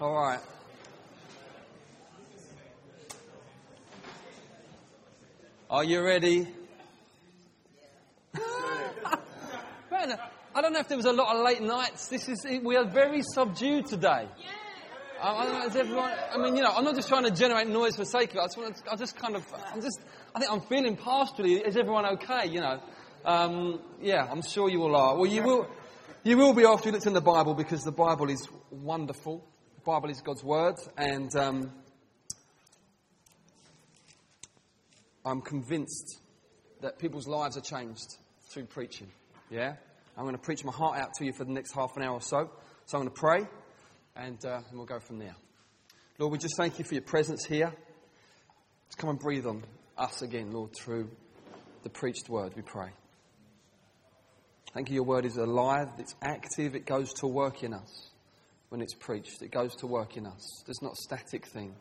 All right. Are you ready? Man, I don't know if there was a lot of late nights. This is we are very subdued today. I, I don't know, is everyone, I mean, you know, I'm not just trying to generate noise for sake of it. I just, want to, I just kind of, I'm just, I think I'm feeling pastorally. Is everyone okay? You know, um, yeah, I'm sure you all are. Well, you will, you will be after you looked in the Bible because the Bible is wonderful. Bible is God's word, and um, I'm convinced that people's lives are changed through preaching. Yeah? I'm going to preach my heart out to you for the next half an hour or so. So I'm going to pray, and, uh, and we'll go from there. Lord, we just thank you for your presence here. Just come and breathe on us again, Lord, through the preached word, we pray. Thank you, your word is alive, it's active, it goes to work in us when it's preached. It goes to work in us. It's not a static thing,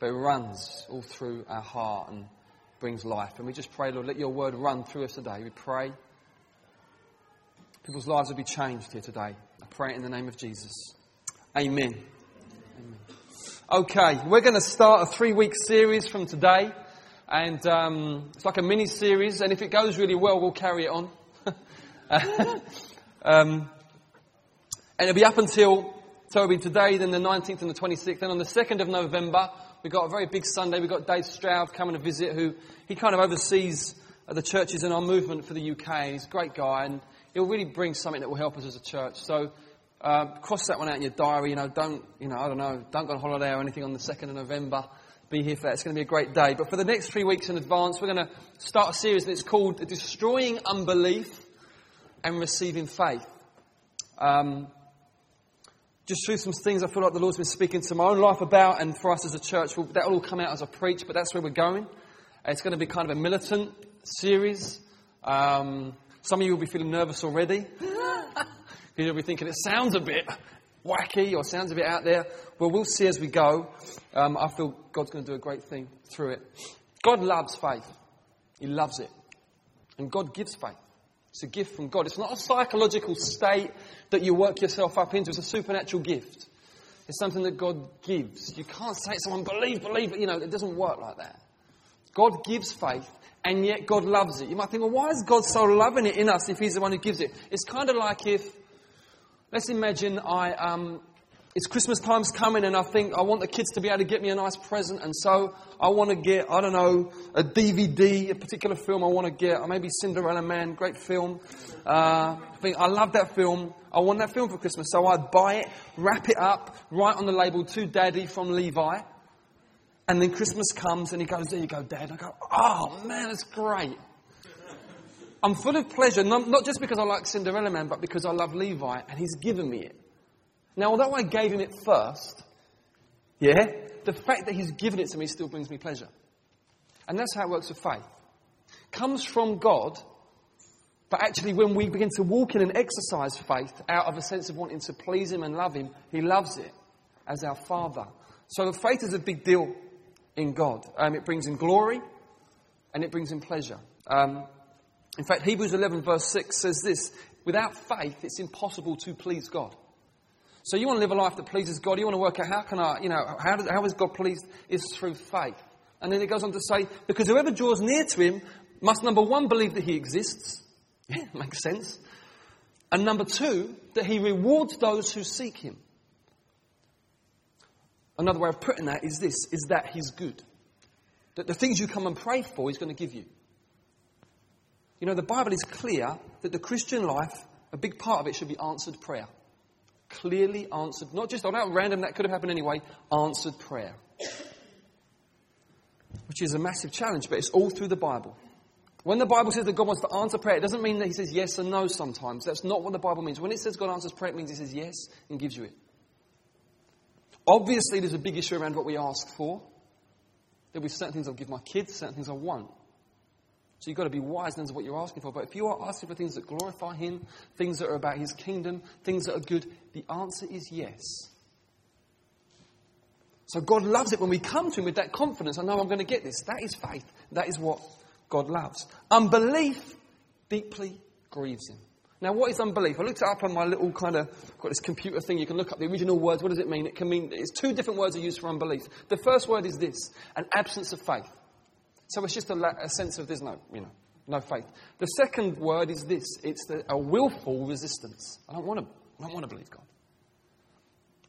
but it runs all through our heart and brings life. And we just pray, Lord, let your word run through us today. We pray people's lives will be changed here today. I pray it in the name of Jesus. Amen. Amen. Okay, we're going to start a three week series from today. And um, it's like a mini series, and if it goes really well, we'll carry it on. um, and it'll be up until, so it'll be today, then the 19th and the 26th. And on the 2nd of November, We've got a very big Sunday. We've got Dave Stroud coming to visit, who he kind of oversees the churches in our movement for the UK. He's a great guy, and he'll really bring something that will help us as a church. So uh, cross that one out in your diary. You know, don't you know? I don't know. Don't go on holiday or anything on the second of November. Be here for that. It's going to be a great day. But for the next three weeks in advance, we're going to start a series, it's called "Destroying Unbelief and Receiving Faith." Um, just through some things I feel like the Lord's been speaking to my own life about, and for us as a church, we'll, that'll all come out as I preach, but that's where we're going. It's going to be kind of a militant series. Um, some of you will be feeling nervous already. You'll be thinking, it sounds a bit wacky or sounds a bit out there. Well, we'll see as we go. Um, I feel God's going to do a great thing through it. God loves faith. He loves it. And God gives faith. It's a gift from God. It's not a psychological state that you work yourself up into. It's a supernatural gift. It's something that God gives. You can't say to someone, believe, believe. You know, it doesn't work like that. God gives faith, and yet God loves it. You might think, well, why is God so loving it in us if He's the one who gives it? It's kind of like if, let's imagine I, um, it's Christmas time's coming and I think I want the kids to be able to get me a nice present and so I want to get, I don't know, a DVD, a particular film I want to get, or maybe Cinderella Man, great film. Uh, I think I love that film. I want that film for Christmas. So I'd buy it, wrap it up, write on the label to Daddy from Levi. And then Christmas comes and he goes, there you go, Dad. I go, oh man, it's great. I'm full of pleasure, not just because I like Cinderella Man, but because I love Levi and he's given me it. Now, although I gave him it first, yeah, the fact that he's given it to me still brings me pleasure. And that's how it works with faith. Comes from God, but actually when we begin to walk in and exercise faith out of a sense of wanting to please him and love him, he loves it as our Father. So faith is a big deal in God. Um, it brings him glory and it brings him pleasure. Um, in fact, Hebrews 11 verse 6 says this, without faith it's impossible to please God. So you want to live a life that pleases God. You want to work out how can I, you know, how, does, how is God pleased? Is through faith. And then it goes on to say, because whoever draws near to him must number one believe that he exists. Yeah, makes sense. And number two, that he rewards those who seek him. Another way of putting that is this, is that he's good. That the things you come and pray for, he's going to give you. You know, the Bible is clear that the Christian life, a big part of it should be answered prayer clearly answered, not just on out random, that could have happened anyway, answered prayer. Which is a massive challenge, but it's all through the Bible. When the Bible says that God wants to answer prayer, it doesn't mean that He says yes and no sometimes. That's not what the Bible means. When it says God answers prayer, it means He says yes and gives you it. Obviously, there's a big issue around what we ask for. There'll be certain things I'll give my kids, certain things I won't. So you've got to be wise in terms of what you're asking for. But if you are asking for things that glorify Him, things that are about His kingdom, things that are good, the answer is yes. So God loves it when we come to Him with that confidence. I know I'm going to get this. That is faith. That is what God loves. Unbelief deeply grieves Him. Now, what is unbelief? I looked it up on my little kind of, got this computer thing. You can look up the original words. What does it mean? It can mean, it's two different words are used for unbelief. The first word is this, an absence of faith. So it's just a, a sense of there's no, you know, no faith. The second word is this, it's the, a willful resistance. I don't want to, I don't want to believe God.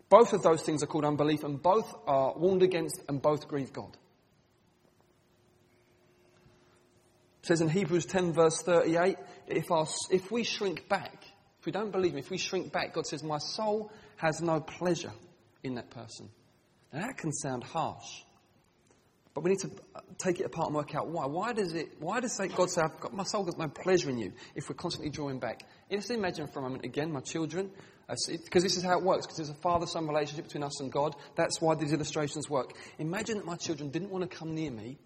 Both of those things are called unbelief and both are warned against and both grieve God. It says in Hebrews 10 verse 38, if, our, if we shrink back, if we don't believe me, if we shrink back, God says, my soul has no pleasure in that person. Now that can sound harsh, but we need to take it apart and work out why. Why does it, why does God say, I've got, my soul got no pleasure in you if we're constantly drawing back? Just imagine for a moment again, my children, because this is how it works, because there's a father-son relationship between us and God. That's why these illustrations work. Imagine that my children didn't want to come near me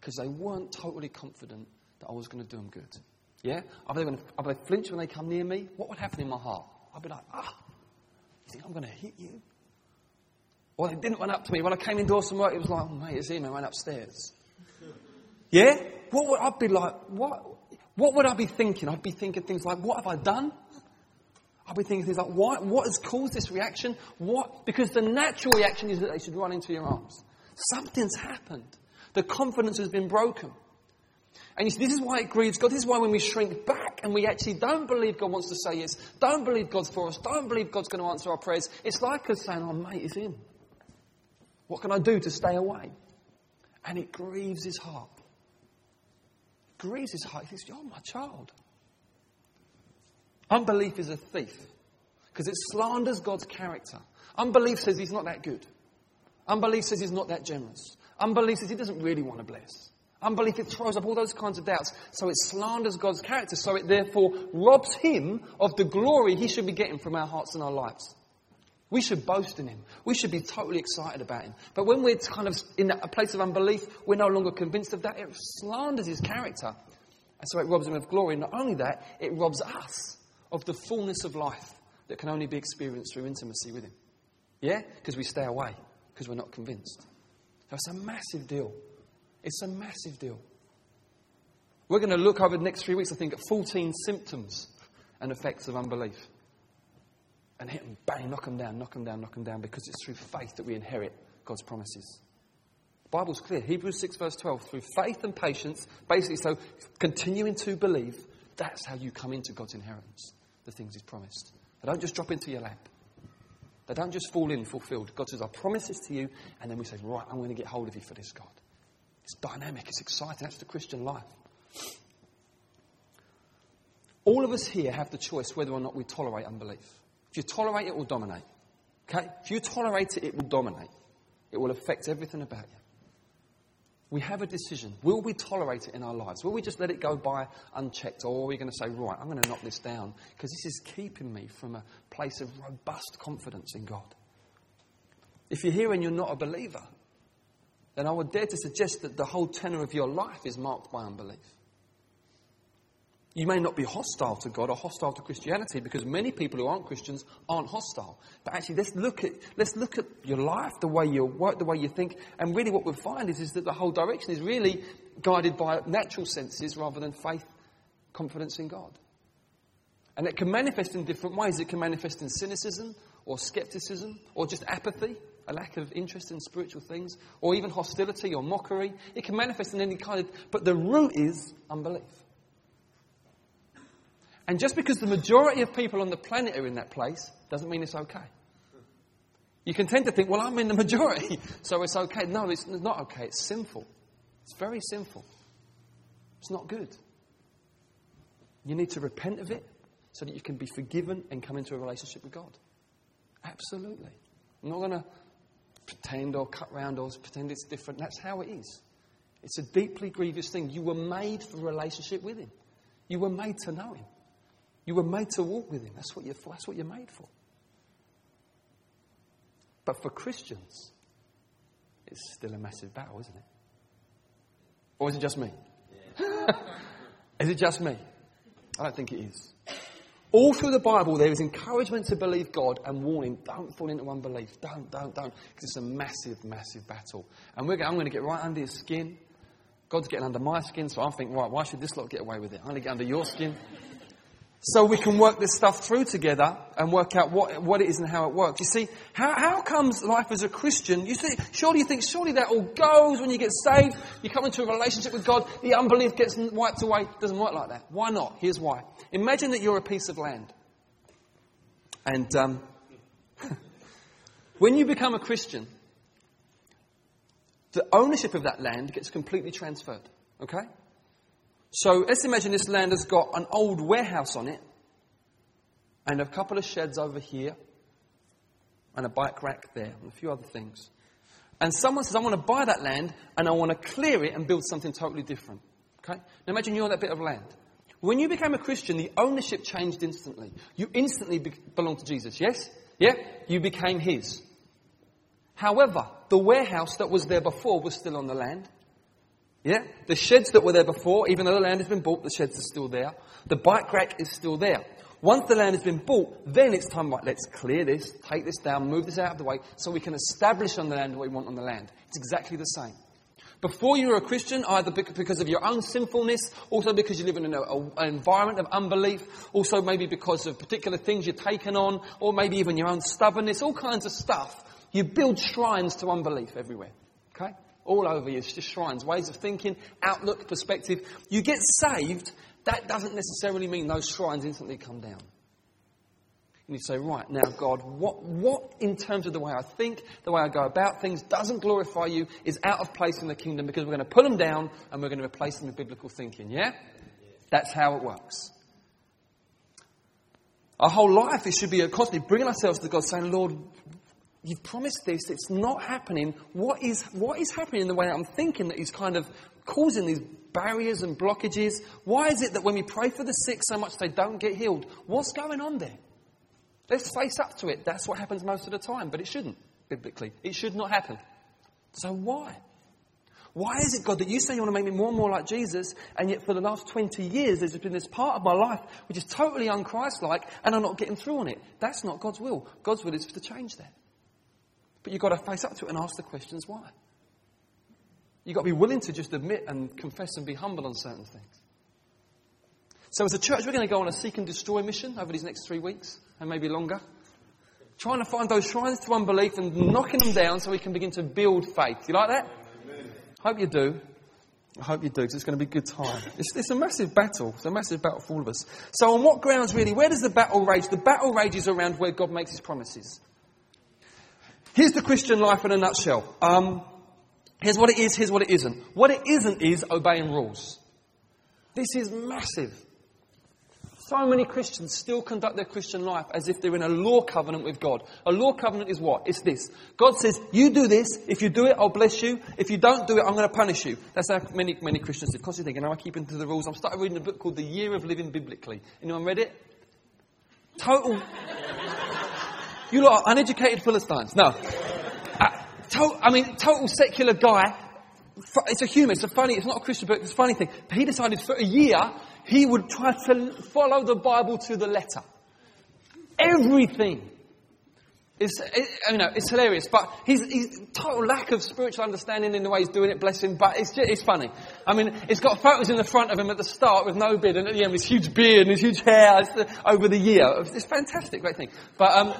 because they weren't totally confident that I was going to do them good. Yeah? Are they, going to, are they flinch when they come near me? What would happen in my heart? I'd be like, ah, you think I'm going to hit you? Or they didn't run up to me. When I came indoors from work, it was like, oh, mate, it's him. I went upstairs. Yeah? What would I be like? What, what would I be thinking? I'd be thinking things like, what have I done? I'd be thinking things like, why, what has caused this reaction? What? Because the natural reaction is that they should run into your arms. Something's happened. The confidence has been broken. And you see, this is why it grieves God. This is why when we shrink back and we actually don't believe God wants to say yes, don't believe God's for us, don't believe God's going to answer our prayers, it's like us saying, oh, mate, it's Him. What can I do to stay away? And it grieves his heart. It grieves his heart. He thinks, You're my child. Unbelief is a thief because it slanders God's character. Unbelief says he's not that good. Unbelief says he's not that generous. Unbelief says he doesn't really want to bless. Unbelief, it throws up all those kinds of doubts. So it slanders God's character. So it therefore robs him of the glory he should be getting from our hearts and our lives. We should boast in him. We should be totally excited about him. But when we're kind of in a place of unbelief, we're no longer convinced of that. It slanders his character. And so it robs him of glory. Not only that, it robs us of the fullness of life that can only be experienced through intimacy with him. Yeah? Because we stay away, because we're not convinced. It's a massive deal. It's a massive deal. We're going to look over the next three weeks, I think, at 14 symptoms and effects of unbelief. And hit them, bang, knock them down, knock them down, knock them down, because it's through faith that we inherit God's promises. The Bible's clear. Hebrews 6, verse 12. Through faith and patience, basically, so continuing to believe, that's how you come into God's inheritance, the things He's promised. They don't just drop into your lap. They don't just fall in fulfilled. God says, I promise this to you, and then we say, right, I'm going to get hold of you for this, God. It's dynamic, it's exciting. That's the Christian life. All of us here have the choice whether or not we tolerate unbelief. If you tolerate it, it will dominate. Okay? If you tolerate it, it will dominate. It will affect everything about you. We have a decision. Will we tolerate it in our lives? Will we just let it go by unchecked? Or are we going to say, right, I'm going to knock this down because this is keeping me from a place of robust confidence in God? If you're here and you're not a believer, then I would dare to suggest that the whole tenor of your life is marked by unbelief. You may not be hostile to God or hostile to Christianity because many people who aren't Christians aren't hostile. But actually, let's look at, let's look at your life, the way you work, the way you think, and really what we'll find is, is that the whole direction is really guided by natural senses rather than faith, confidence in God. And it can manifest in different ways. It can manifest in cynicism or skepticism or just apathy a lack of interest in spiritual things, or even hostility or mockery. It can manifest in any kind of, but the root is unbelief. And just because the majority of people on the planet are in that place doesn't mean it's okay. You can tend to think, well, I'm in the majority, so it's okay. No, it's not okay. It's sinful. It's very sinful. It's not good. You need to repent of it so that you can be forgiven and come into a relationship with God. Absolutely. I'm not going to pretend or cut round or pretend it's different. That's how it is. It's a deeply grievous thing. You were made for a relationship with Him. You were made to know Him. You were made to walk with Him. That's what you're. That's what you're made for. But for Christians, it's still a massive battle, isn't it? Or is it just me? Yeah. is it just me? I don't think it is. All through the Bible, there is encouragement to believe God and warning, don't fall into unbelief. Don't, don't, don't. Because it's a massive, massive battle. And we're, I'm going to get right under his skin. God's getting under my skin, so I'm thinking, right, why should this lot get away with it? I'm going to get under your skin. So we can work this stuff through together and work out what, what it is and how it works. You see, how, how comes life as a Christian, you see, surely you think, surely that all goes when you get saved, you come into a relationship with God, the unbelief gets wiped away. It doesn't work like that. Why not? Here's why. Imagine that you're a piece of land. And um, when you become a Christian, the ownership of that land gets completely transferred. Okay? So let's imagine this land has got an old warehouse on it, and a couple of sheds over here, and a bike rack there, and a few other things. And someone says, I want to buy that land, and I want to clear it and build something totally different. Okay? Now imagine you're that bit of land. When you became a Christian, the ownership changed instantly. You instantly be- belonged to Jesus, yes? Yeah? You became His. However, the warehouse that was there before was still on the land. Yeah? The sheds that were there before, even though the land has been bought, the sheds are still there. The bike rack is still there. Once the land has been bought, then it's time, right, let's clear this, take this down, move this out of the way, so we can establish on the land what we want on the land. It's exactly the same. Before you were a Christian, either because of your own sinfulness, also because you live in an, an environment of unbelief, also maybe because of particular things you've taken on, or maybe even your own stubbornness, all kinds of stuff. You build shrines to unbelief everywhere. Okay? All over you, it's just shrines, ways of thinking, outlook, perspective. You get saved, that doesn't necessarily mean those shrines instantly come down. And you say, right, now, God, what, what in terms of the way I think, the way I go about things, doesn't glorify you, is out of place in the kingdom because we're going to put them down and we're going to replace them with biblical thinking, yeah? That's how it works. Our whole life, it should be a constantly bringing ourselves to God, saying, Lord, you've promised this, it's not happening. What is, what is happening in the way I'm thinking that is kind of causing these barriers and blockages? Why is it that when we pray for the sick so much they don't get healed? What's going on there? Let's face up to it. That's what happens most of the time, but it shouldn't, biblically. It should not happen. So why? Why is it, God, that you say you want to make me more and more like Jesus, and yet for the last 20 years there's been this part of my life which is totally unchrist-like, and I'm not getting through on it? That's not God's will. God's will is to change that. But you've got to face up to it and ask the questions why. You've got to be willing to just admit and confess and be humble on certain things. So, as a church, we're going to go on a seek and destroy mission over these next three weeks and maybe longer. Trying to find those shrines to unbelief and knocking them down so we can begin to build faith. You like that? Amen. Hope you do. I hope you do because it's going to be a good time. It's, it's, a massive battle. It's a massive battle for all of us. So, on what grounds really? Where does the battle rage? The battle rages around where God makes his promises. Here's the Christian life in a nutshell. Um, here's what it is, here's what it isn't. What it isn't is obeying rules. This is massive. So many Christians still conduct their Christian life as if they're in a law covenant with God. A law covenant is what? It's this. God says, you do this. If you do it, I'll bless you. If you don't do it, I'm going to punish you. That's how many, many Christians live. Constantly thinking, am I keeping to the rules? I'm starting reading a book called The Year of Living Biblically. Anyone read it? Total. You lot are uneducated Philistines. No. Uh, to- I mean, total secular guy it's a human, it's a funny, it's not a Christian book, it's a funny thing. But he decided for a year he would try to follow the Bible to the letter. Everything. It's, it, you know, it's hilarious, but he's, he's total lack of spiritual understanding in the way he's doing it, bless him, but it's, just, it's funny. I mean, it's got photos in the front of him at the start with no beard, and at the end with his huge beard and his huge hair over the year. It's fantastic, great thing. But, um,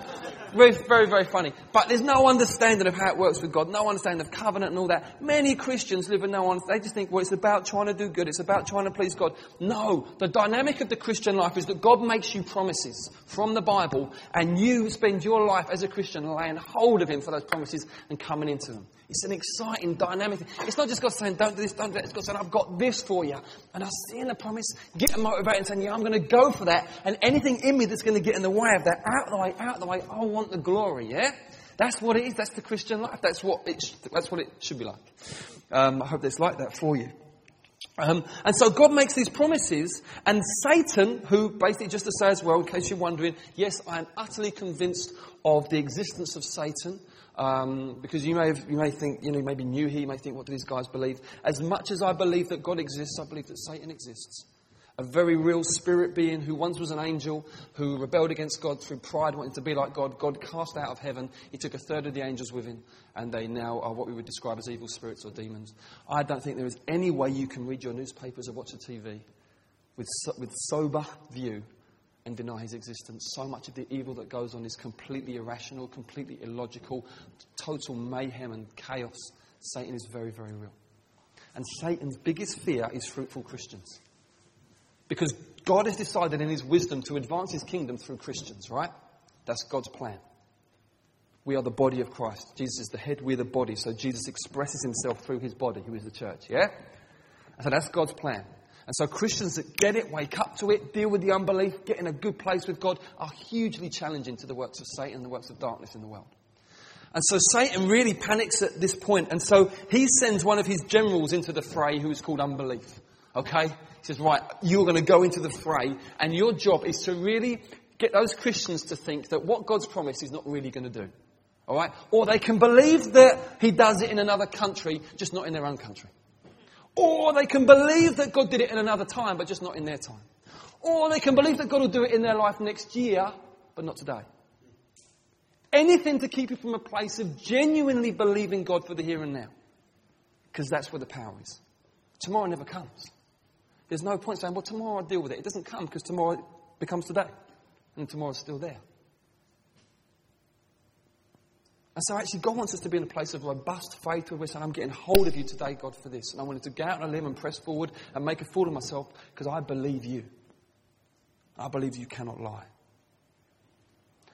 very, very, very funny. But there's no understanding of how it works with God, no understanding of covenant and all that. Many Christians live in no understanding. They just think, well, it's about trying to do good. It's about trying to please God. No. The dynamic of the Christian life is that God makes you promises from the Bible and you spend your life as a Christian laying hold of Him for those promises and coming into them. It's an exciting, dynamic thing. It's not just God saying, don't do this, don't do that. It's God saying, I've got this for you. And I see in the promise, get motivated and saying, yeah, I'm going to go for that. And anything in me that's going to get in the way of that, out of the way, out of the way, I want the glory, yeah? That's what it is. That's the Christian life. That's what it, sh- that's what it should be like. Um, I hope it's like that for you. Um, and so God makes these promises, and Satan, who basically, just to say as well, in case you're wondering, yes, I am utterly convinced of the existence of Satan. Um, because you may, have, you may think, you know, maybe new here, you may think, what do these guys believe? As much as I believe that God exists, I believe that Satan exists. A very real spirit being who once was an angel, who rebelled against God through pride, wanting to be like God. God cast out of heaven. He took a third of the angels with him, and they now are what we would describe as evil spirits or demons. I don't think there is any way you can read your newspapers or watch the TV with, with sober view and deny his existence. So much of the evil that goes on is completely irrational, completely illogical, total mayhem and chaos. Satan is very, very real. And Satan's biggest fear is fruitful Christians. Because God has decided in his wisdom to advance his kingdom through Christians, right? That's God's plan. We are the body of Christ. Jesus is the head, we're the body. So Jesus expresses himself through his body, who is the church, yeah? So that's God's plan. And so Christians that get it, wake up to it, deal with the unbelief, get in a good place with God, are hugely challenging to the works of Satan, the works of darkness in the world. And so Satan really panics at this point, and so he sends one of his generals into the fray who is called unbelief. Okay? He says, right, you're going to go into the fray, and your job is to really get those Christians to think that what God's promised is not really going to do. Alright? Or they can believe that He does it in another country, just not in their own country. Or they can believe that God did it in another time, but just not in their time. Or they can believe that God will do it in their life next year, but not today. Anything to keep you from a place of genuinely believing God for the here and now. Because that's where the power is. Tomorrow never comes. There's no point saying, well, tomorrow I'll deal with it. It doesn't come because tomorrow becomes today. And tomorrow's still there. And so actually God wants us to be in a place of robust faith where we're saying, I'm getting hold of you today, God, for this. And I wanted to go out and live and press forward and make a fool of myself because I believe you. I believe you cannot lie.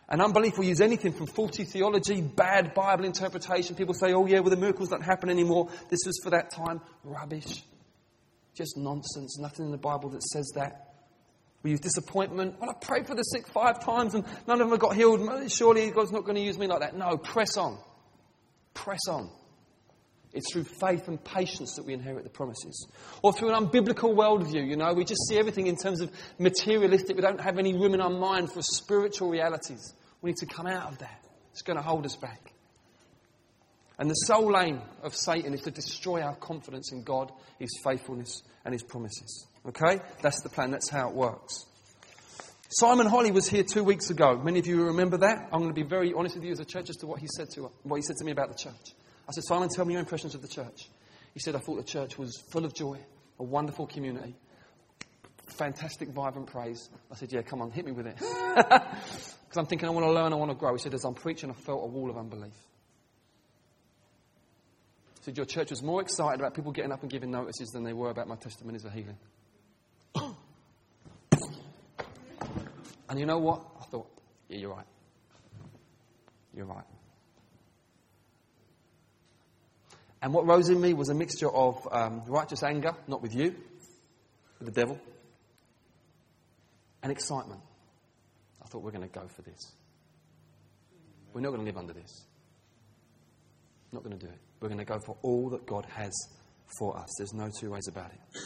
And unbelief will use anything from faulty theology, bad Bible interpretation. People say, oh yeah, well the miracles don't happen anymore. This was for that time. Rubbish. Just nonsense. Nothing in the Bible that says that. We use disappointment. Well, I prayed for the sick five times and none of them got healed. Surely God's not going to use me like that. No, press on. Press on. It's through faith and patience that we inherit the promises. Or through an unbiblical worldview, you know, we just see everything in terms of materialistic. We don't have any room in our mind for spiritual realities. We need to come out of that. It's going to hold us back. And the sole aim of Satan is to destroy our confidence in God, His faithfulness, and His promises. Okay? That's the plan. That's how it works. Simon Holley was here two weeks ago. Many of you remember that. I'm going to be very honest with you as a church as to what he said to what he said to me about the church. I said, Simon, tell me your impressions of the church. He said, I thought the church was full of joy, a wonderful community, fantastic, vibrant praise. I said, Yeah, come on, hit me with it. Because I'm thinking, I want to learn, I want to grow. He said, As I'm preaching, I felt a wall of unbelief. He said, Your church was more excited about people getting up and giving notices than they were about my testimonies of healing. And you know what? I thought, yeah, you're right. You're right. And what rose in me was a mixture of um, righteous anger, not with you, with the devil, and excitement. I thought, we're going to go for this. We're not going to live under this. Not going to do it. We're going to go for all that God has for us. There's no two ways about it.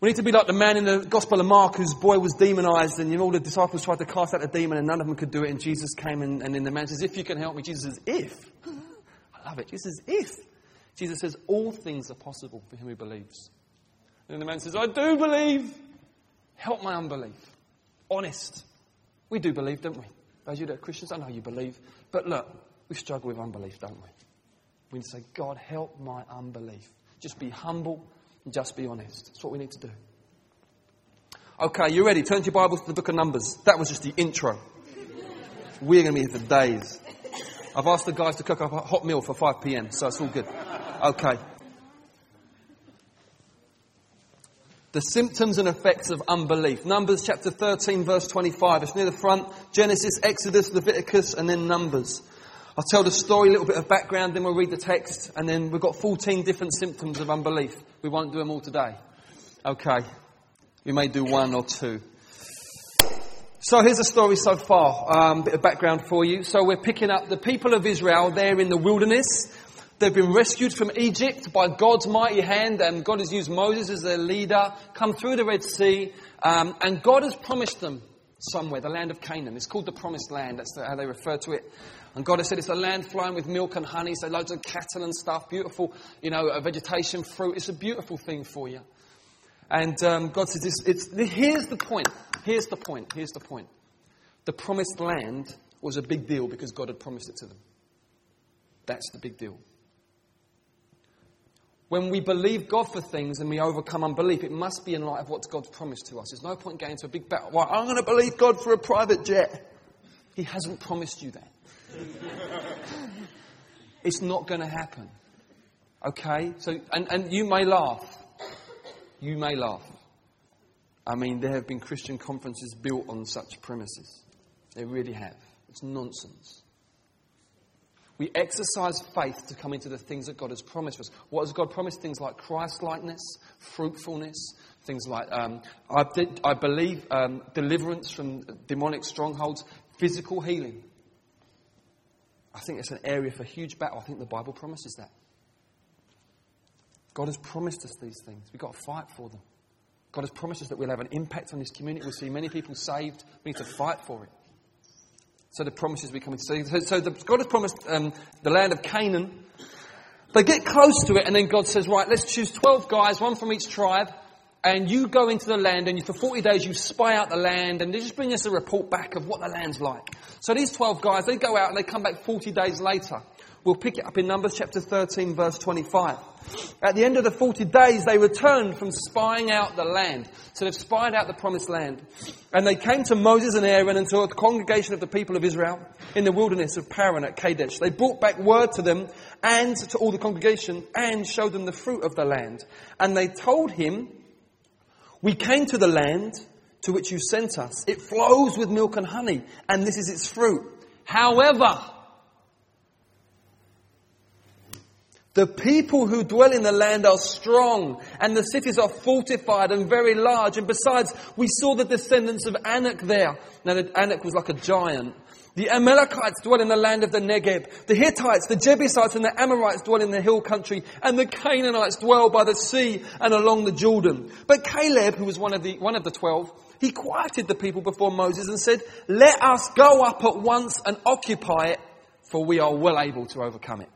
We need to be like the man in the Gospel of Mark whose boy was demonized, and you know, all the disciples tried to cast out the demon, and none of them could do it. And Jesus came, and, and then the man says, If you can help me, Jesus says, If. I love it. Jesus says, If. Jesus says, All things are possible for him who believes. And the man says, I do believe. Help my unbelief. Honest. We do believe, don't we? Those of you that are Christians, I know you believe. But look, we struggle with unbelief, don't we? We need to say, God, help my unbelief. Just be humble just be honest. That's what we need to do. Okay, you ready? Turn to your Bibles to the book of Numbers. That was just the intro. We're going to be here for days. I've asked the guys to cook up a hot meal for 5 p.m., so it's all good. Okay. The symptoms and effects of unbelief. Numbers chapter 13, verse 25. It's near the front. Genesis, Exodus, Leviticus, and then Numbers. I'll tell the story, a little bit of background, then we'll read the text, and then we've got 14 different symptoms of unbelief. We won't do them all today. Okay. We may do one or two. So here's the story so far. Um, bit of background for you. So we're picking up the people of Israel. They're in the wilderness. They've been rescued from Egypt by God's mighty hand, and God has used Moses as their leader, come through the Red Sea, um, and God has promised them somewhere, the land of Canaan. It's called the Promised Land. That's how they refer to it. And God has said it's a land flowing with milk and honey, so loads of cattle and stuff, beautiful, you know, vegetation, fruit. It's a beautiful thing for you. And um, God says, it's, it's, here's the point. Here's the point. Here's the point. The promised land was a big deal because God had promised it to them. That's the big deal. When we believe God for things and we overcome unbelief, it must be in light of what God's promised to us. There's no point going to a big battle. Well, I'm going to believe God for a private jet. He hasn't promised you that. it's not going to happen. Okay? So, and, and you may laugh. You may laugh. I mean, there have been Christian conferences built on such premises. They really have. It's nonsense. We exercise faith to come into the things that God has promised us. What has God promised? Things like Christ likeness, fruitfulness, things like, um, I, did, I, believe, um, deliverance from demonic strongholds, physical healing. I think it's an area for huge battle. I think the Bible promises that. God has promised us these things. We've got to fight for them. God has promised us that we'll have an impact on this community. We'll see many people saved. We need to fight for it. So the promises we come into. So, so the, God has promised um, the land of Canaan. They get close to it, and then God says, Right, let's choose 12 guys, one from each tribe, and you go into the land, and you, for 40 days you spy out the land, and they just bring us a report back of what the land's like. So these 12 guys, they go out and they come back 40 days later. We'll pick it up in Numbers chapter 13, verse 25. At the end of the 40 days, they returned from spying out the land. So they've spied out the promised land. And they came to Moses and Aaron and to the congregation of the people of Israel in the wilderness of Paran at Kadesh. They brought back word to them and to all the congregation and showed them the fruit of the land. And they told him, we came to the land to which you sent us. It flows with milk and honey, and this is its fruit. However, The people who dwell in the land are strong, and the cities are fortified and very large. And besides, we saw the descendants of Anak there. Now, Anak was like a giant. The Amalekites dwell in the land of the Negeb. The Hittites, the Jebusites, and the Amorites dwell in the hill country. And the Canaanites dwell by the sea and along the Jordan. But Caleb, who was one of the, one of the twelve, he quieted the people before Moses and said, Let us go up at once and occupy it, for we are well able to overcome it.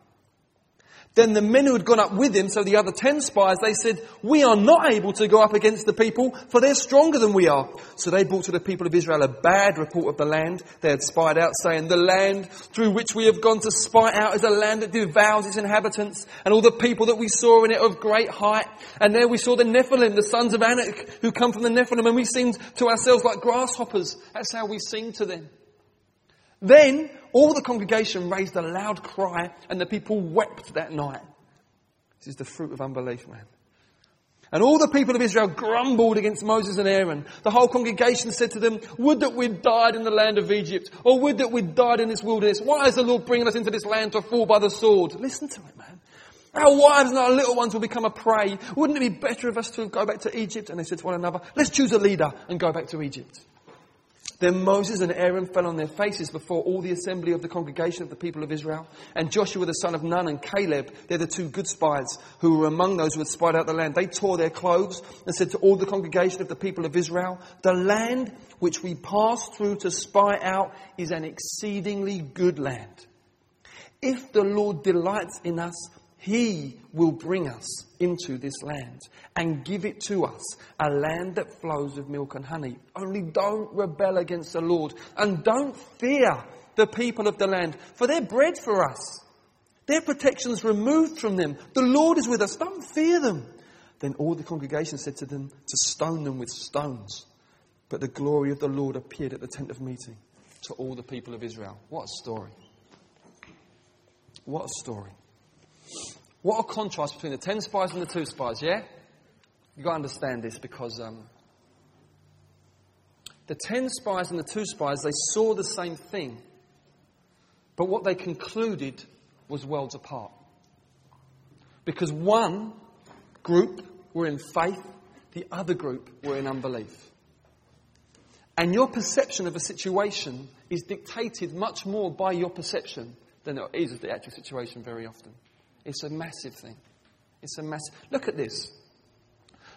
Then the men who had gone up with him, so the other ten spies, they said, we are not able to go up against the people, for they're stronger than we are. So they brought to the people of Israel a bad report of the land they had spied out, saying, the land through which we have gone to spy out is a land that devours its inhabitants, and all the people that we saw in it of great height. And there we saw the Nephilim, the sons of Anak, who come from the Nephilim, and we seemed to ourselves like grasshoppers. That's how we seemed to them. Then all the congregation raised a loud cry, and the people wept that night. This is the fruit of unbelief, man. And all the people of Israel grumbled against Moses and Aaron. The whole congregation said to them, Would that we'd died in the land of Egypt, or would that we'd died in this wilderness. Why is the Lord bringing us into this land to fall by the sword? Listen to it, man. Our wives and our little ones will become a prey. Wouldn't it be better of us to go back to Egypt? And they said to one another, Let's choose a leader and go back to Egypt. Then Moses and Aaron fell on their faces before all the assembly of the congregation of the people of Israel. And Joshua the son of Nun and Caleb, they're the two good spies who were among those who had spied out the land. They tore their clothes and said to all the congregation of the people of Israel, The land which we passed through to spy out is an exceedingly good land. If the Lord delights in us, he will bring us into this land and give it to us, a land that flows with milk and honey. Only don't rebel against the Lord and don't fear the people of the land, for they're bread for us. Their protection's removed from them. The Lord is with us. Don't fear them. Then all the congregation said to them to stone them with stones. But the glory of the Lord appeared at the tent of meeting to all the people of Israel. What a story. What a story. What a contrast between the ten spies and the two spies, yeah? You've got to understand this because um, the ten spies and the two spies, they saw the same thing, but what they concluded was worlds apart. Because one group were in faith, the other group were in unbelief. And your perception of a situation is dictated much more by your perception than it is of the actual situation very often. It's a massive thing. It's a massive. Look at this.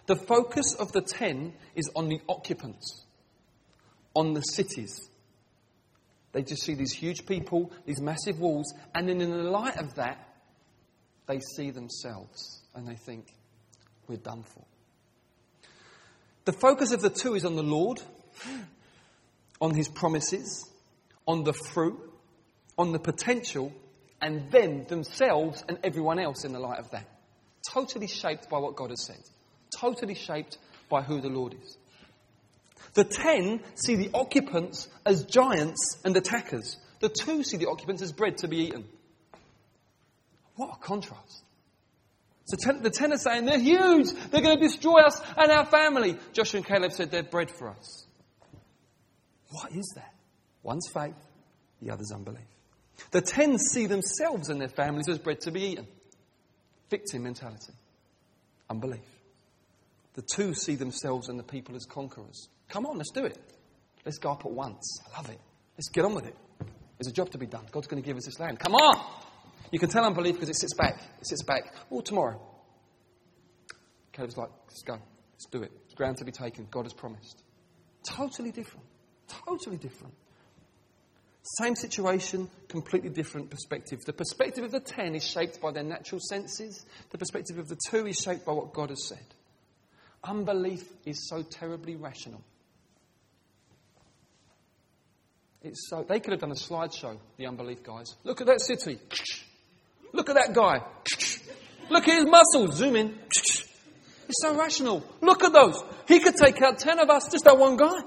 The focus of the ten is on the occupants, on the cities. They just see these huge people, these massive walls, and then in the light of that, they see themselves and they think, we're done for. The focus of the two is on the Lord, on his promises, on the fruit, on the potential, and then themselves and everyone else in the light of that. Totally shaped by what God has said. Totally shaped by who the Lord is. The ten see the occupants as giants and attackers. The two see the occupants as bread to be eaten. What a contrast. So ten, the ten are saying they're huge, they're going to destroy us and our family. Joshua and Caleb said they're bread for us. What is that? One's faith, the other's unbelief. The ten see themselves and their families as bread to be eaten. Victim mentality. Unbelief. The two see themselves and the people as conquerors. Come on, let's do it. Let's go up at once. I love it. Let's get on with it. There's a job to be done. God's going to give us this land. Come on! You can tell unbelief because it sits back. It sits back. Oh, tomorrow. Caleb's like, let's go. Let's do it. Ground to be taken. God has promised. Totally different. Totally different. Same situation, completely different perspective. The perspective of the ten is shaped by their natural senses. The perspective of the two is shaped by what God has said. Unbelief is so terribly rational. It's so, they could have done a slideshow, the unbelief guys. Look at that city. Look at that guy. Look at his muscles. Zoom in. It's so rational. Look at those. He could take out ten of us, just that one guy.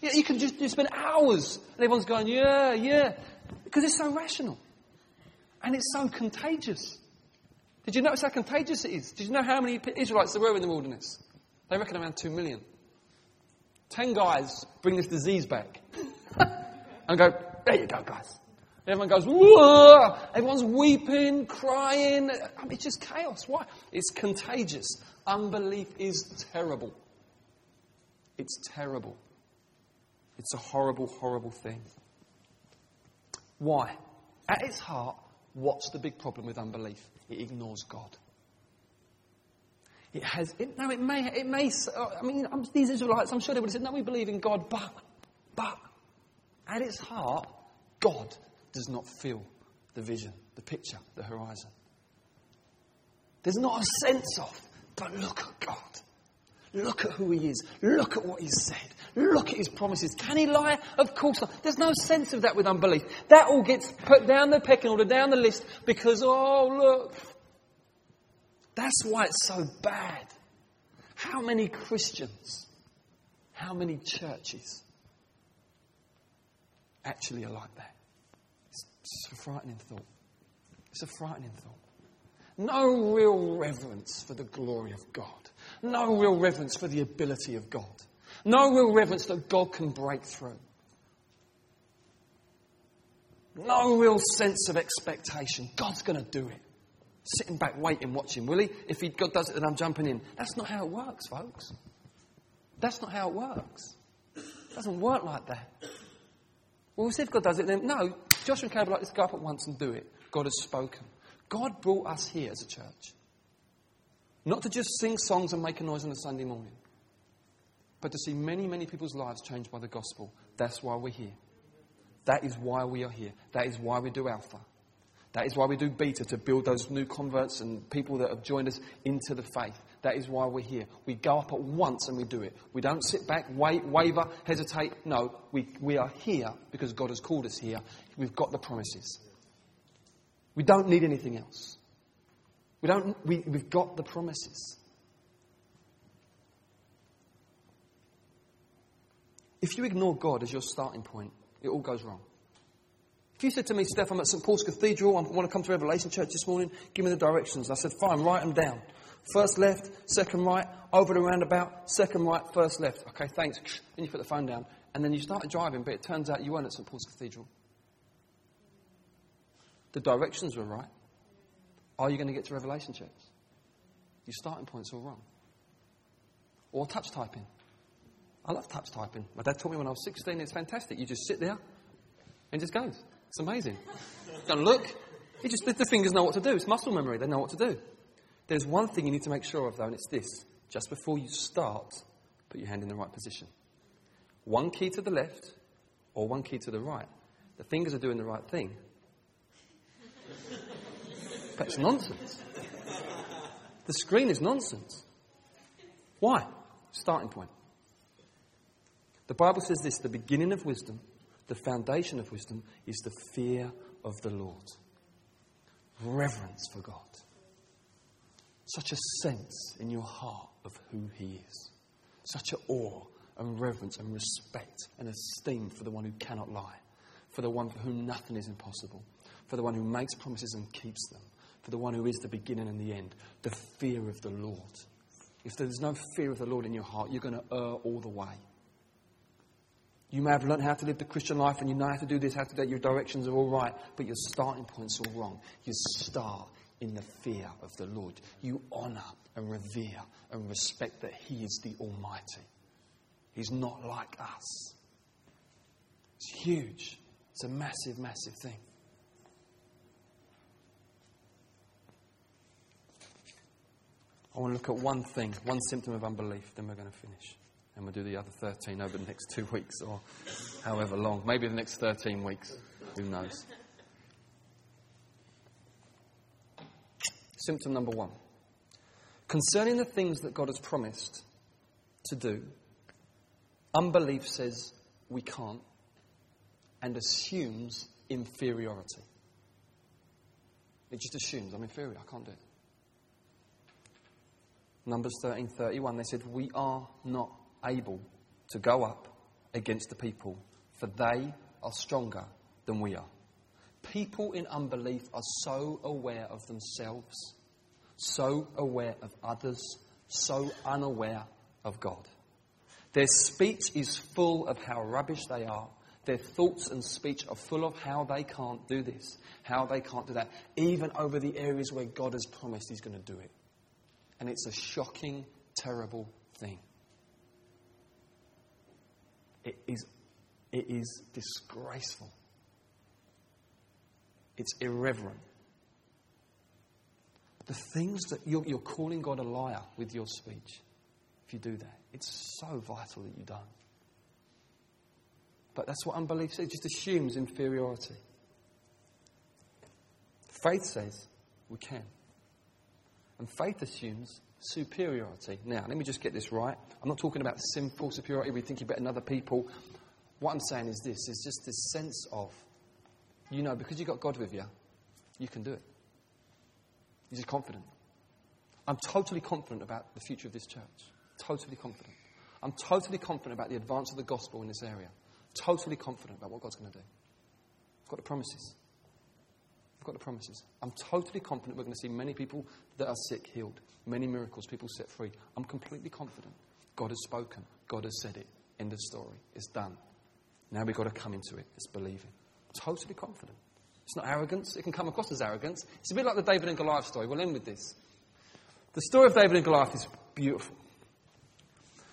Yeah, You can just you spend hours. And everyone's going, yeah, yeah. Because it's so rational. And it's so contagious. Did you notice how contagious it is? Did you know how many Israelites there were in the wilderness? They reckon around two million. Ten guys bring this disease back. and go, there you go, guys. Everyone goes, Whoa! Everyone's weeping, crying. I mean, it's just chaos. Why? It's contagious. Unbelief is terrible. It's terrible. It's a horrible, horrible thing. Why? At its heart, what's the big problem with unbelief? It ignores God. It has, it, no, it may, it may, uh, I mean, these Israelites, I'm sure they would have said, no, we believe in God, but, but, at its heart, God does not feel the vision, the picture, the horizon. There's not a sense of, but look at God. Look at who He is. Look at what He's said. Look at His promises. Can He lie? Of course not. There's no sense of that with unbelief. That all gets put down the pecking order, down the list, because, oh, look. That's why it's so bad. How many Christians, how many churches actually are like that? It's a frightening thought. It's a frightening thought. No real reverence for the glory of God. No real reverence for the ability of God. No real reverence that God can break through. No real sense of expectation. God's going to do it. Sitting back, waiting, watching. Will he? If he, God does it, then I'm jumping in. That's not how it works, folks. That's not how it works. It doesn't work like that. Well, we'll see if God does it then. No, Joshua and Caleb like, let's go up at once and do it. God has spoken. God brought us here as a church. Not to just sing songs and make a noise on a Sunday morning, but to see many, many people's lives changed by the gospel. That's why we're here. That is why we are here. That is why we do Alpha. That is why we do Beta, to build those new converts and people that have joined us into the faith. That is why we're here. We go up at once and we do it. We don't sit back, wait, waver, hesitate. No, we, we are here because God has called us here. We've got the promises. We don't need anything else. We don't, we, we've got the promises. If you ignore God as your starting point, it all goes wrong. If you said to me, Steph, I'm at St. Paul's Cathedral, I want to come to Revelation Church this morning, give me the directions. I said, fine, write them down. First left, second right, over the roundabout, second right, first left. Okay, thanks. Then you put the phone down. And then you start driving, but it turns out you weren't at St. Paul's Cathedral. The directions were right. Are you going to get to Revelation Church? Your starting point's all wrong. Or touch typing. I love touch typing. My dad taught me when I was 16. It's fantastic. You just sit there and just goes. It's amazing. Don't look. It just, the fingers know what to do. It's muscle memory. They know what to do. There's one thing you need to make sure of, though, and it's this. Just before you start, put your hand in the right position. One key to the left or one key to the right. The fingers are doing the right thing. That's nonsense. The screen is nonsense. Why? Starting point. The Bible says this the beginning of wisdom, the foundation of wisdom, is the fear of the Lord, reverence for God. Such a sense in your heart of who He is, such a awe and reverence and respect and esteem for the one who cannot lie, for the one for whom nothing is impossible, for the one who makes promises and keeps them, for the one who is the beginning and the end, the fear of the Lord. If there's no fear of the Lord in your heart, you're going to err all the way. You may have learned how to live the Christian life and you know how to do this, how to do that. Your directions are all right, but your starting point's all wrong. You start in the fear of the Lord. You honour and revere and respect that He is the Almighty. He's not like us. It's huge. It's a massive, massive thing. I want to look at one thing, one symptom of unbelief, then we're going to finish and we'll do the other 13 over the next two weeks or however long. Maybe the next 13 weeks. Who knows? Symptom number one. Concerning the things that God has promised to do, unbelief says we can't and assumes inferiority. It just assumes I'm inferior, I can't do it. Numbers 13:31 they said we are not able to go up against the people, for they are stronger than we are. People in unbelief are so aware of themselves, so aware of others, so unaware of God. Their speech is full of how rubbish they are. Their thoughts and speech are full of how they can't do this, how they can't do that, even over the areas where God has promised He's going to do it. And it's a shocking, terrible thing. It is, it is disgraceful. It's irreverent. The things that you're, you're calling God a liar with your speech, if you do that, it's so vital that you don't. But that's what unbelief says, it just assumes inferiority. Faith says we can. And faith assumes superiority. Now, let me just get this right. I'm not talking about sinful superiority, we think about other people. What I'm saying is this is just this sense of, you know, because you've got God with you, you can do it. You're just confident. I'm totally confident about the future of this church. Totally confident. I'm totally confident about the advance of the gospel in this area. Totally confident about what God's going to do. I've got the promises. I've got the promises. I'm totally confident we're going to see many people that are sick healed, many miracles, people set free. I'm completely confident. God has spoken, God has said it. End of story. It's done. Now we've got to come into it. It's believing. Totally confident. It's not arrogance. It can come across as arrogance. It's a bit like the David and Goliath story. We'll end with this. The story of David and Goliath is beautiful.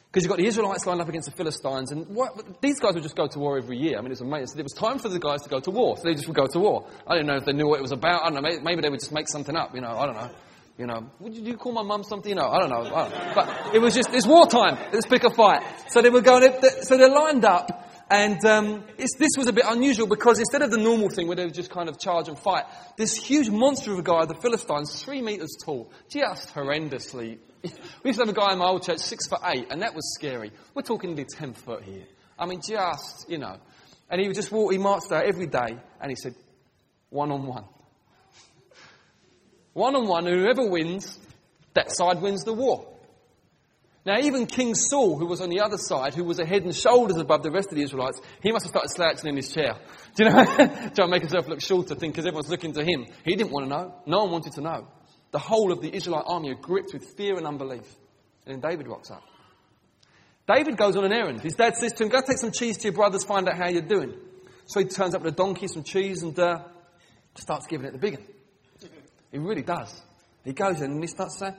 Because you've got the Israelites lined up against the Philistines, and what, these guys would just go to war every year. I mean, it was amazing. It was time for the guys to go to war, so they just would go to war. I don't know if they knew what it was about. I don't know. Maybe, they would just make something up. You know, I don't know. You know, would you call my mum something? You know, I don't know. I don't know. But it was just, it's wartime. Let's pick a fight. So they were going, so they're lined up, and um, this was a bit unusual because instead of the normal thing where they would just kind of charge and fight, this huge monster of a guy, the Philistines, three meters tall, just horrendously we used to have a guy in my old church, six foot eight, and that was scary. We're talking nearly ten foot here. I mean, just, you know. And he would just walk, he marched out every day, and he said, one on one. One on one, whoever wins, that side wins the war. Now, even King Saul, who was on the other side, who was a head and shoulders above the rest of the Israelites, he must have started slouching in his chair. Do you know? Trying to make himself look shorter, think because everyone's looking to him. He didn't want to know. No one wanted to know. The whole of the Israelite army are gripped with fear and unbelief. And then David rocks up. David goes on an errand. His dad says to him, Go take some cheese to your brothers, find out how you're doing. So he turns up with a donkey, some cheese, and uh, starts giving it the big one. He really does. He goes in and he starts saying,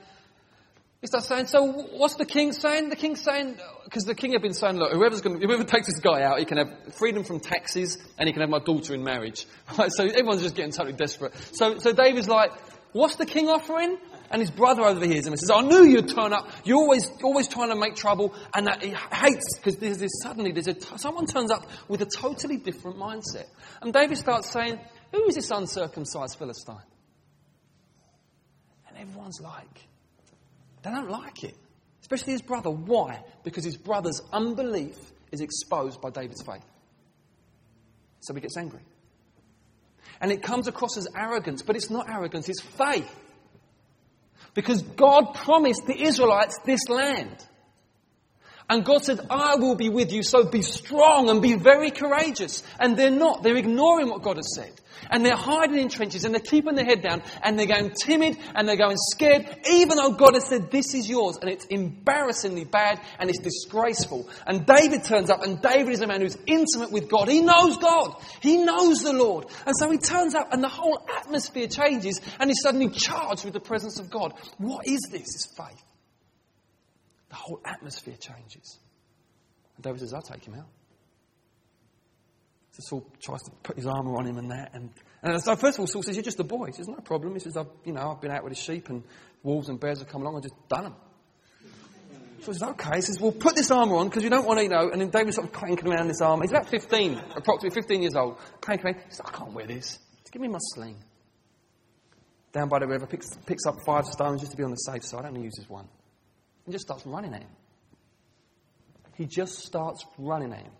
he starts saying, so what's the king saying? The king's saying, because the king had been saying, look, whoever's going to, whoever takes this guy out, he can have freedom from taxes and he can have my daughter in marriage. Right? So everyone's just getting totally desperate. So, so David's like, What's the king offering? And his brother overhears him and says, I knew you'd turn up. You're always, always trying to make trouble. And that he hates, because there's this, suddenly there's a, someone turns up with a totally different mindset. And David starts saying, Who is this uncircumcised Philistine? And everyone's like, They don't like it. Especially his brother. Why? Because his brother's unbelief is exposed by David's faith. So he gets angry. And it comes across as arrogance, but it's not arrogance, it's faith. Because God promised the Israelites this land. And God said, I will be with you, so be strong and be very courageous. And they're not. They're ignoring what God has said. And they're hiding in trenches and they're keeping their head down and they're going timid and they're going scared, even though God has said, This is yours. And it's embarrassingly bad and it's disgraceful. And David turns up and David is a man who's intimate with God. He knows God. He knows the Lord. And so he turns up and the whole atmosphere changes and he's suddenly charged with the presence of God. What is this? It's faith the whole atmosphere changes. And David says, I'll take him out. So Saul tries to put his armour on him and that. And, and so first of all, Saul says, You're just a boy. He says, No problem. He says, I've, you know, I've been out with the sheep and wolves and bears have come along. I've just done them. So he says, Okay. He says, Well, put this armour on because you don't want to, you know. And then David's sort of clanking around this armour. He's about 15, approximately 15 years old. Clanking around. He says, I can't wear this. Just give me my sling. Down by the river, picks, picks up five stones just to be on the safe side. I only uses one and just starts running at him. He just starts running at him.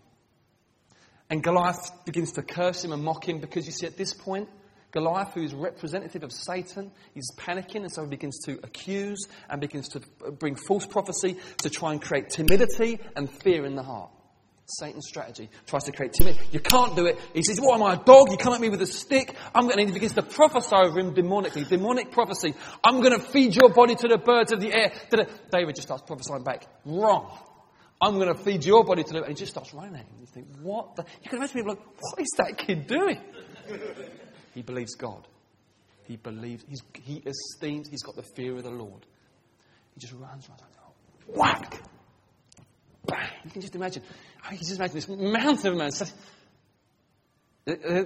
And Goliath begins to curse him and mock him because you see, at this point, Goliath, who is representative of Satan, is panicking and so he begins to accuse and begins to bring false prophecy to try and create timidity and fear in the heart. Satan's strategy tries to create timidity. You can't do it. He says, What am I, a dog? You come at me with a stick. I'm going to, he begins to prophesy over him demonically. Demonic prophecy. I'm going to feed your body to the birds of the air. David just starts prophesying back. Wrong. I'm going to feed your body to the. And he just starts running at him. You think, What the? You can imagine people like, What is that kid doing? he believes God. He believes, he's, he esteems, he's got the fear of the Lord. He just runs, runs, runs. Whack! Bang! You can just imagine. I can just imagine this mountain of men.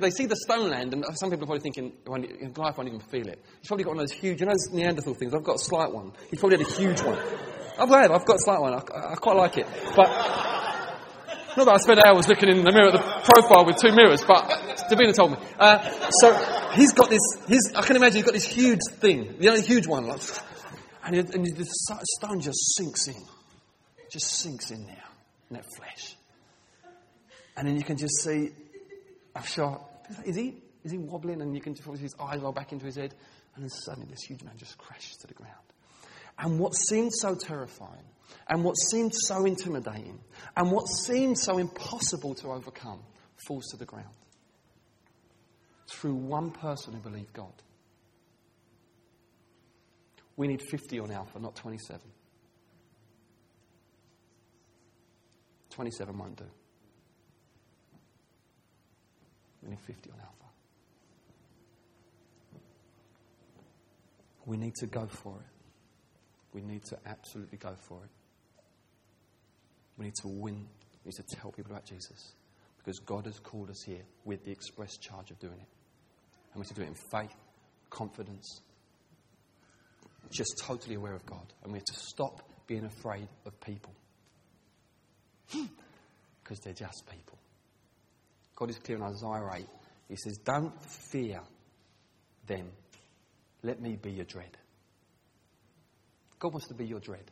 They see the stone land, and some people are probably thinking, Goliath won't even feel it. He's probably got one of those huge, you know, those Neanderthal things. I've got a slight one. He's probably had a huge one. I've had, I've got a slight one. I, I quite like it. But, not that I spent hours looking in the mirror at the profile with two mirrors, but Davina told me. Uh, so he's got this, his, I can imagine he's got this huge thing, the only huge one, like, and, and the stone just sinks in. Just sinks in there, in that flesh. And then you can just see, I'm sure, is he, is he wobbling? And you can just see his eyes roll back into his head. And then suddenly this huge man just crashes to the ground. And what seemed so terrifying, and what seemed so intimidating, and what seemed so impossible to overcome falls to the ground. Through one person who believed God. We need 50 on Alpha, not 27. 27 won't do. We need 50 on Alpha. We need to go for it. We need to absolutely go for it. We need to win. We need to tell people about Jesus. Because God has called us here with the express charge of doing it. And we need to do it in faith, confidence, just totally aware of God. And we have to stop being afraid of people. Because they're just people. God is clear in Isaiah 8. He says, Don't fear them. Let me be your dread. God wants to be your dread.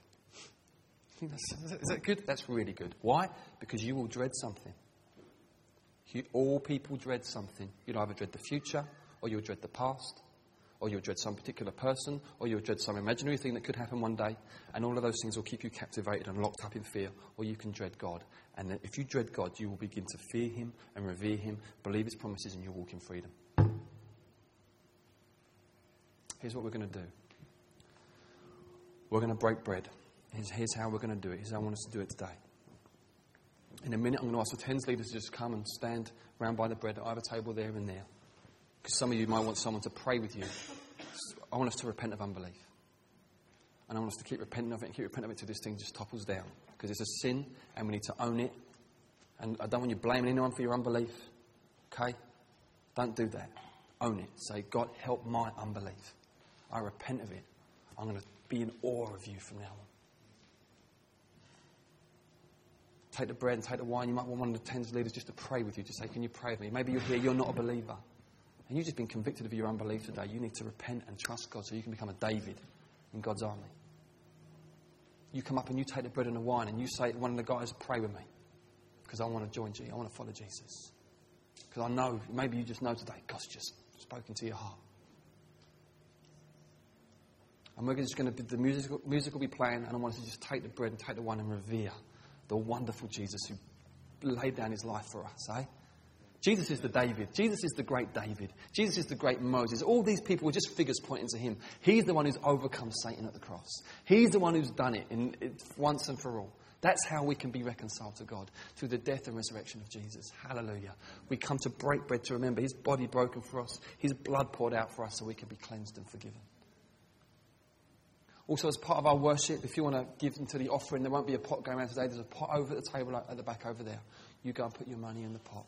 Is that good? That's really good. Why? Because you will dread something. You, all people dread something. You'll either dread the future, or you'll dread the past, or you'll dread some particular person, or you'll dread some imaginary thing that could happen one day, and all of those things will keep you captivated and locked up in fear, or you can dread God. And if you dread God, you will begin to fear Him and revere Him, believe His promises, and you'll walk in freedom. Here's what we're going to do we're going to break bread. Here's, how we're going to do it. Here's how I want us to do it today. In a minute, I'm going to ask the tens leaders to just come and stand around by the bread. I have a table there and there. Because some of you might want someone to pray with you. I want us to repent of unbelief. And I want us to keep repenting of it and keep repenting of it until this thing just topples down. Because it's a sin and we need to own it. And I don't want you blaming anyone for your unbelief. Okay? Don't do that. Own it. Say, God, help my unbelief. I repent of it. I'm going to be in awe of you from now on. Take the bread and take the wine. You might want one of the tens leaders just to pray with you, Just say, Can you pray with me? Maybe you're here, you're not a believer. And you've just been convicted of your unbelief today. You need to repent and trust God so you can become a David in God's army. You come up and you take the bread and the wine and you say to one of the guys, Pray with me. Because I want to join Jesus. I want to follow Jesus. Because I know, maybe you just know today, God's just spoken to your heart. And we're just going to, the music, music will be playing, and I want us to just take the bread and take the wine and revere the wonderful Jesus who laid down his life for us, eh? Jesus is the David. Jesus is the great David. Jesus is the great Moses. All these people were just figures pointing to him. He's the one who's overcome Satan at the cross. He's the one who's done it in, once and for all. That's how we can be reconciled to God, through the death and resurrection of Jesus. Hallelujah. We come to break bread to remember his body broken for us, his blood poured out for us so we can be cleansed and forgiven. Also, as part of our worship, if you want to give into the offering, there won't be a pot going around today. There's a pot over at the table at the back over there. You go and put your money in the pot.